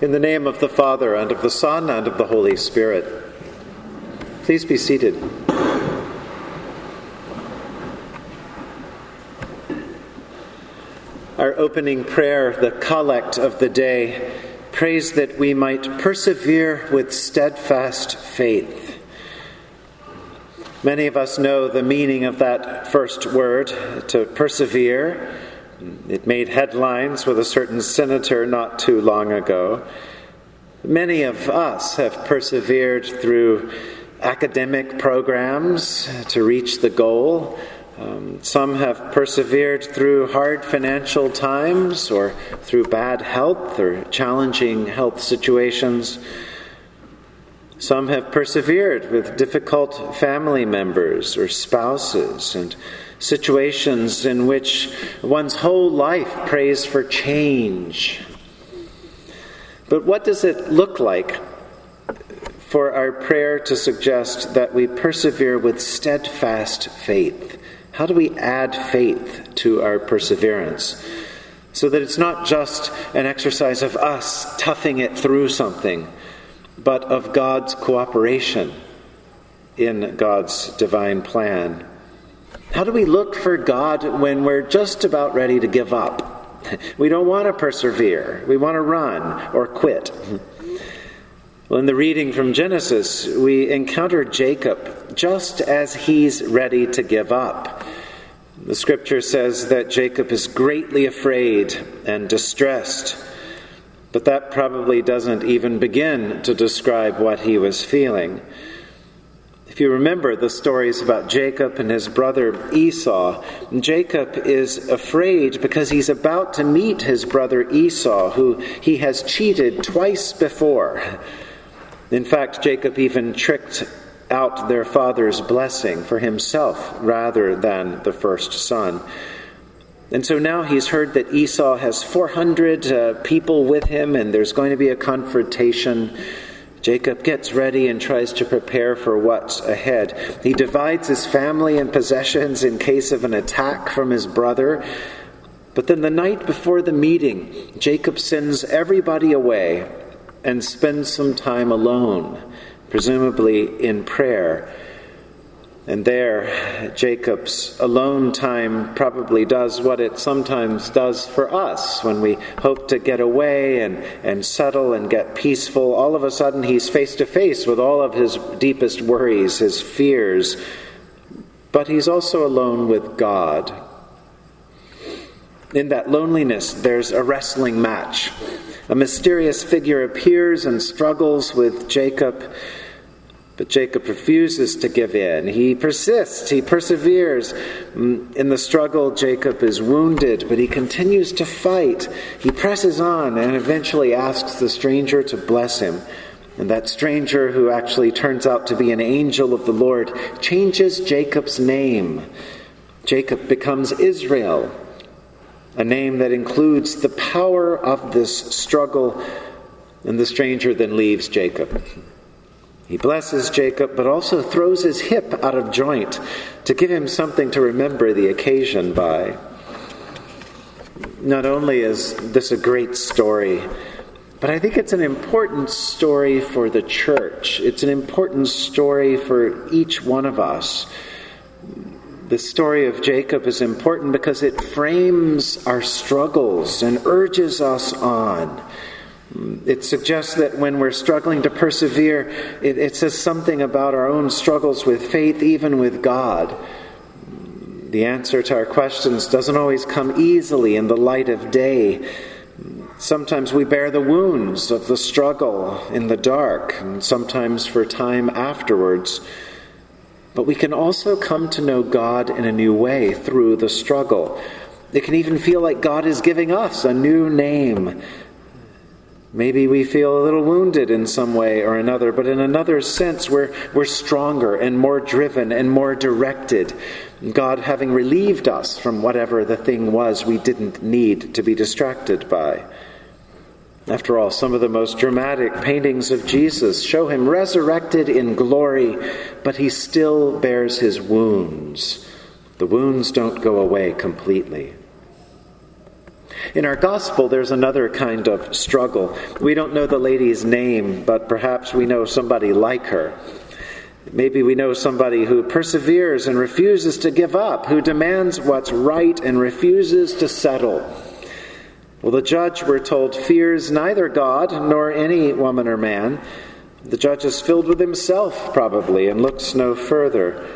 In the name of the Father, and of the Son, and of the Holy Spirit. Please be seated. Our opening prayer, the collect of the day, prays that we might persevere with steadfast faith. Many of us know the meaning of that first word, to persevere. It made headlines with a certain senator not too long ago. Many of us have persevered through academic programs to reach the goal. Um, some have persevered through hard financial times or through bad health or challenging health situations. Some have persevered with difficult family members or spouses and situations in which one's whole life prays for change. But what does it look like for our prayer to suggest that we persevere with steadfast faith? How do we add faith to our perseverance? So that it's not just an exercise of us toughing it through something, but of God's cooperation in God's divine plan. How do we look for God when we're just about ready to give up? We don't want to persevere. We want to run or quit. Well, in the reading from Genesis, we encounter Jacob just as he's ready to give up. The scripture says that Jacob is greatly afraid and distressed, but that probably doesn't even begin to describe what he was feeling. If you remember the stories about Jacob and his brother Esau, Jacob is afraid because he's about to meet his brother Esau, who he has cheated twice before. In fact, Jacob even tricked out their father's blessing for himself rather than the first son. And so now he's heard that Esau has 400 uh, people with him, and there's going to be a confrontation. Jacob gets ready and tries to prepare for what's ahead. He divides his family and possessions in case of an attack from his brother. But then the night before the meeting, Jacob sends everybody away and spends some time alone, presumably in prayer. And there, Jacob's alone time probably does what it sometimes does for us when we hope to get away and, and settle and get peaceful. All of a sudden, he's face to face with all of his deepest worries, his fears, but he's also alone with God. In that loneliness, there's a wrestling match. A mysterious figure appears and struggles with Jacob but Jacob refuses to give in. He persists, he perseveres. Mm, in the struggle, Jacob is wounded, but he continues to fight. He presses on and eventually asks the stranger to bless him. And that stranger, who actually turns out to be an angel of the Lord, changes Jacob's name. Jacob becomes Israel, a name that includes the power of this struggle. And the stranger then leaves Jacob. He blesses Jacob, but also throws his hip out of joint to give him something to remember the occasion by. Not only is this a great story, but I think it's an important story for the church. It's an important story for each one of us. The story of Jacob is important because it frames our struggles and urges us on. It suggests that when we're struggling to persevere, it, it, says something about our own struggles with faith, even with God. The answer to our questions doesn't always come easily in the light of day. Sometimes we bear the wounds of the struggle in the dark, and sometimes for time afterwards. But we can also come to know God in a new way through the struggle. It can even feel like God is giving us a new name Maybe we feel a little wounded in some way or another, but in another sense, we're, we're stronger and more driven and more directed. God having relieved us from whatever the thing was we didn't need to be distracted by. After all, some of the most dramatic paintings of Jesus show him resurrected in glory, but he still bears his wounds. The wounds don't go away completely. In our gospel, there's another kind of struggle. We don't know the lady's name, but perhaps we know somebody like her. Maybe we know somebody who perseveres and refuses to give up, who demands what's right and refuses to settle. Well, the judge, we're told, fears neither God nor any woman or man. The judge is filled with himself, probably, and looks no further.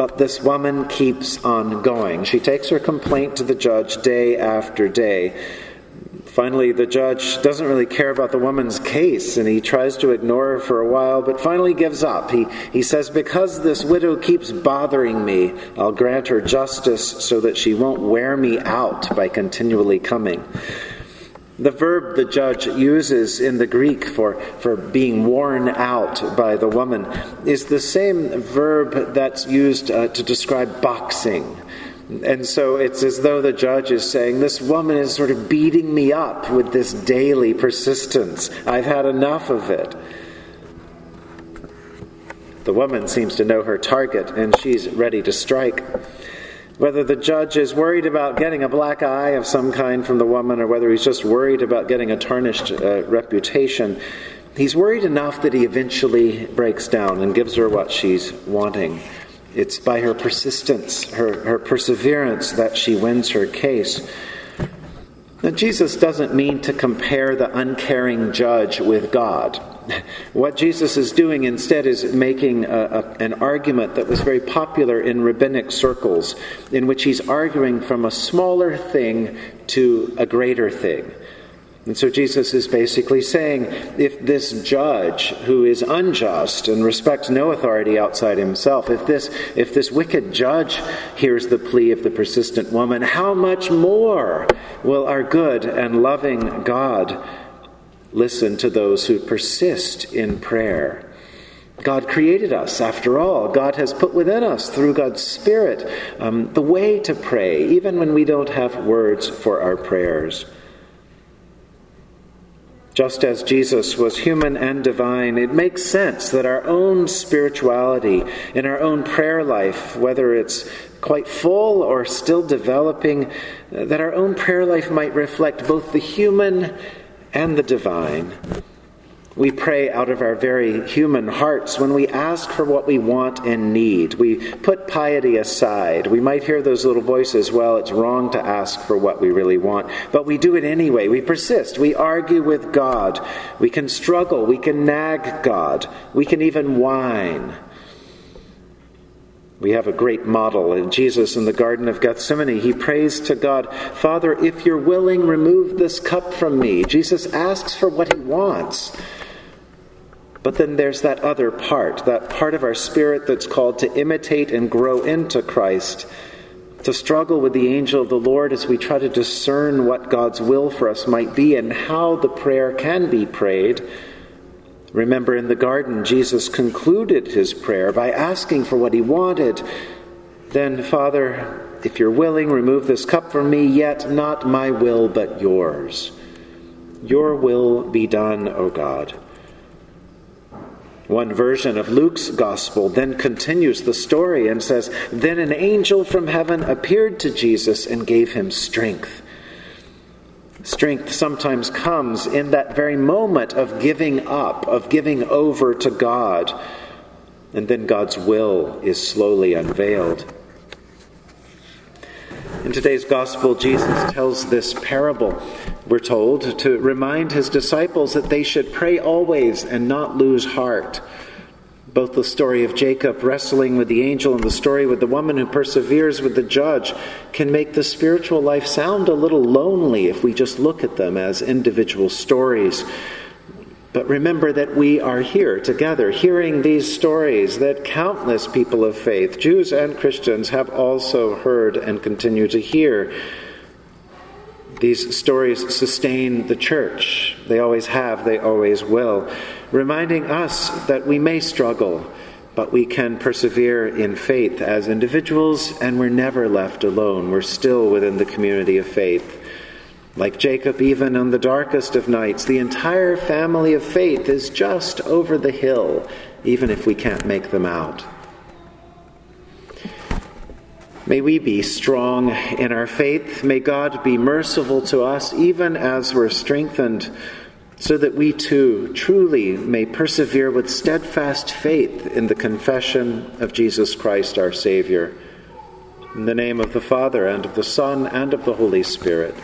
But this woman keeps on going. She takes her complaint to the judge day after day. Finally, the judge doesn't really care about the woman's case and he tries to ignore her for a while, but finally gives up. He, he says, Because this widow keeps bothering me, I'll grant her justice so that she won't wear me out by continually coming. The verb the judge uses in the Greek for, for being worn out by the woman is the same verb that's used uh, to describe boxing. And so it's as though the judge is saying, This woman is sort of beating me up with this daily persistence. I've had enough of it. The woman seems to know her target and she's ready to strike. Whether the judge is worried about getting a black eye of some kind from the woman or whether he's just worried about getting a tarnished uh, reputation, he's worried enough that he eventually breaks down and gives her what she's wanting. It's by her persistence, her, her perseverance, that she wins her case. Now, Jesus doesn't mean to compare the uncaring judge with God. What Jesus is doing instead is making a, a, an argument that was very popular in rabbinic circles, in which he's arguing from a smaller thing to a greater thing. And so Jesus is basically saying if this judge who is unjust and respects no authority outside himself, if this, if this wicked judge hears the plea of the persistent woman, how much more will our good and loving God listen to those who persist in prayer. God created us, after all. God has put within us, through God's Spirit, um, the way to pray, even when we don't have words for our prayers. Just as Jesus was human and divine, it makes sense that our own spirituality, in our own prayer life, whether it's quite full or still developing, that our own prayer life might reflect both the human and the divine. We pray out of our very human hearts when we ask for what we want and need. We put piety aside. We might hear those little voices, well, it's wrong to ask for what we really want. But we do it anyway. We persist. We argue with God. We can struggle. We can nag God. We can even whine. We have a great model in Jesus in the Garden of Gethsemane. He prays to God, Father, if you're willing, remove this cup from me. Jesus asks for what he wants. But then there's that other part, that part of our spirit that's called to imitate and grow into Christ, to struggle with the angel of the Lord as we try to discern what God's will for us might be and how the prayer can be prayed Remember in the garden, Jesus concluded his prayer by asking for what he wanted. Then, Father, if you're willing, remove this cup from me, yet not my will, but yours. Your will be done, O God. One version of Luke's gospel then continues the story and says Then an angel from heaven appeared to Jesus and gave him strength. Strength sometimes comes in that very moment of giving up, of giving over to God, and then God's will is slowly unveiled. In today's gospel, Jesus tells this parable, we're told, to remind his disciples that they should pray always and not lose heart. Both the story of Jacob wrestling with the angel and the story with the woman who perseveres with the judge can make the spiritual life sound a little lonely if we just look at them as individual stories. But remember that we are here together, hearing these stories that countless people of faith, Jews and Christians, have also heard and continue to hear. These stories sustain the church. They always have, they always will, reminding us that we may struggle, but we can persevere in faith as individuals, and we're never left alone. We're still within the community of faith. Like Jacob, even on the darkest of nights, the entire family of faith is just over the hill, even if we can't make them out. May we be strong in our faith. May God be merciful to us even as we're strengthened, so that we too truly may persevere with steadfast faith in the confession of Jesus Christ our Savior. In the name of the Father, and of the Son, and of the Holy Spirit.